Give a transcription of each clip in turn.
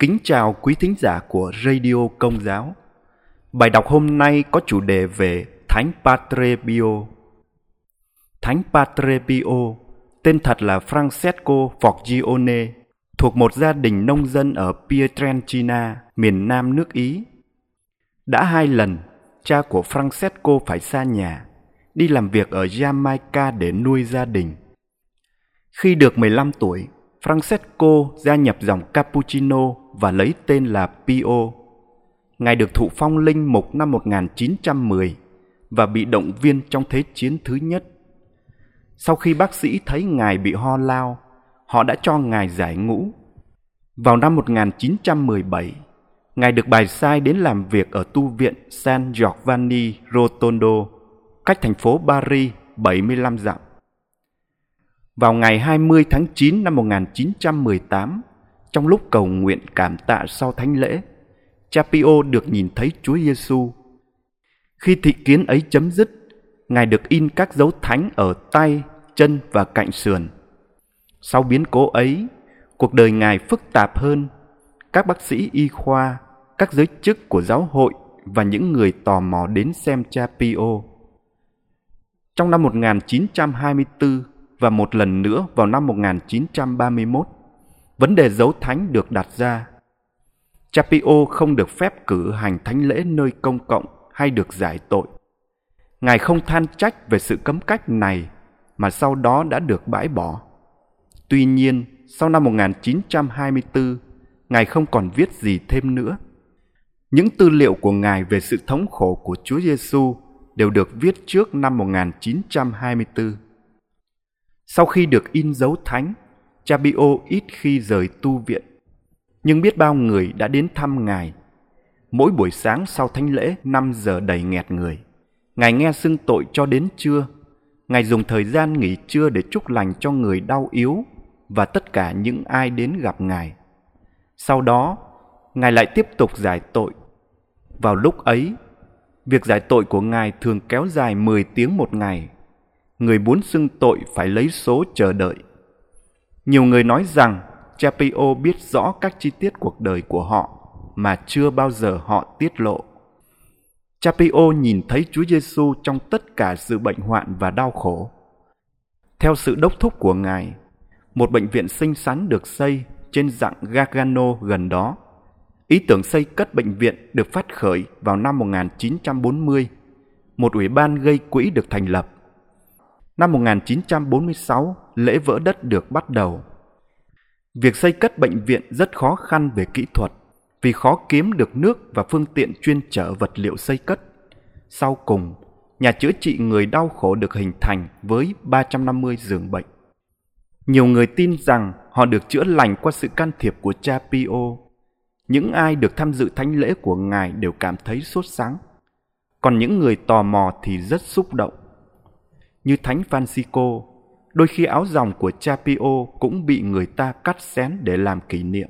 Kính chào quý thính giả của Radio Công giáo. Bài đọc hôm nay có chủ đề về Thánh Padre Pio. Thánh Padre Pio, tên thật là Francesco Forgione, thuộc một gia đình nông dân ở Pietrelcina, miền nam nước Ý. Đã hai lần, cha của Francesco phải xa nhà, đi làm việc ở Jamaica để nuôi gia đình. Khi được 15 tuổi, Francesco gia nhập dòng Cappuccino và lấy tên là Pio. Ngài được thụ phong linh mục năm 1910 và bị động viên trong Thế chiến thứ nhất. Sau khi bác sĩ thấy Ngài bị ho lao, họ đã cho Ngài giải ngũ. Vào năm 1917, Ngài được bài sai đến làm việc ở tu viện San Giovanni Rotondo, cách thành phố Paris 75 dặm. Vào ngày 20 tháng 9 năm 1918, trong lúc cầu nguyện cảm tạ sau thánh lễ, Chapio được nhìn thấy Chúa Giêsu. Khi thị kiến ấy chấm dứt, Ngài được in các dấu thánh ở tay, chân và cạnh sườn. Sau biến cố ấy, cuộc đời Ngài phức tạp hơn. Các bác sĩ y khoa, các giới chức của giáo hội và những người tò mò đến xem cha Pio. Trong năm 1924 và một lần nữa vào năm 1931, vấn đề dấu thánh được đặt ra. Chapio không được phép cử hành thánh lễ nơi công cộng hay được giải tội. Ngài không than trách về sự cấm cách này mà sau đó đã được bãi bỏ. Tuy nhiên, sau năm 1924, Ngài không còn viết gì thêm nữa. Những tư liệu của Ngài về sự thống khổ của Chúa Giêsu đều được viết trước năm 1924. Sau khi được in dấu thánh, Chabio ít khi rời tu viện. Nhưng biết bao người đã đến thăm Ngài. Mỗi buổi sáng sau thánh lễ 5 giờ đầy nghẹt người. Ngài nghe xưng tội cho đến trưa. Ngài dùng thời gian nghỉ trưa để chúc lành cho người đau yếu và tất cả những ai đến gặp Ngài. Sau đó, Ngài lại tiếp tục giải tội. Vào lúc ấy, việc giải tội của Ngài thường kéo dài 10 tiếng một ngày. Người muốn xưng tội phải lấy số chờ đợi. Nhiều người nói rằng Chapio biết rõ các chi tiết cuộc đời của họ mà chưa bao giờ họ tiết lộ. Chapio nhìn thấy Chúa Giêsu trong tất cả sự bệnh hoạn và đau khổ. Theo sự đốc thúc của Ngài, một bệnh viện xinh xắn được xây trên dạng Gargano gần đó. Ý tưởng xây cất bệnh viện được phát khởi vào năm 1940. Một ủy ban gây quỹ được thành lập Năm 1946, lễ vỡ đất được bắt đầu. Việc xây cất bệnh viện rất khó khăn về kỹ thuật vì khó kiếm được nước và phương tiện chuyên chở vật liệu xây cất. Sau cùng, nhà chữa trị người đau khổ được hình thành với 350 giường bệnh. Nhiều người tin rằng họ được chữa lành qua sự can thiệp của cha Pio. Những ai được tham dự thánh lễ của Ngài đều cảm thấy sốt sáng, Còn những người tò mò thì rất xúc động như Thánh Francisco, đôi khi áo dòng của cha Pio cũng bị người ta cắt xén để làm kỷ niệm.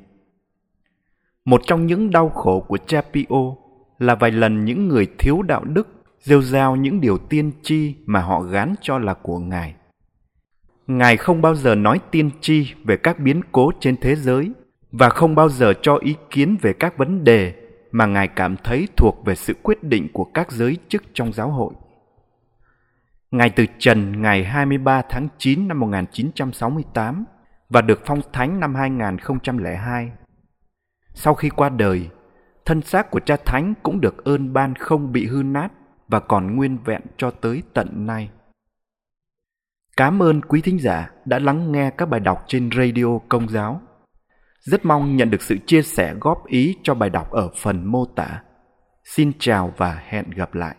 Một trong những đau khổ của cha Pio là vài lần những người thiếu đạo đức rêu rao những điều tiên tri mà họ gán cho là của Ngài. Ngài không bao giờ nói tiên tri về các biến cố trên thế giới và không bao giờ cho ý kiến về các vấn đề mà Ngài cảm thấy thuộc về sự quyết định của các giới chức trong giáo hội. Ngài từ trần ngày 23 tháng 9 năm 1968 và được phong thánh năm 2002. Sau khi qua đời, thân xác của cha thánh cũng được ơn ban không bị hư nát và còn nguyên vẹn cho tới tận nay. Cảm ơn quý thính giả đã lắng nghe các bài đọc trên radio công giáo. Rất mong nhận được sự chia sẻ góp ý cho bài đọc ở phần mô tả. Xin chào và hẹn gặp lại.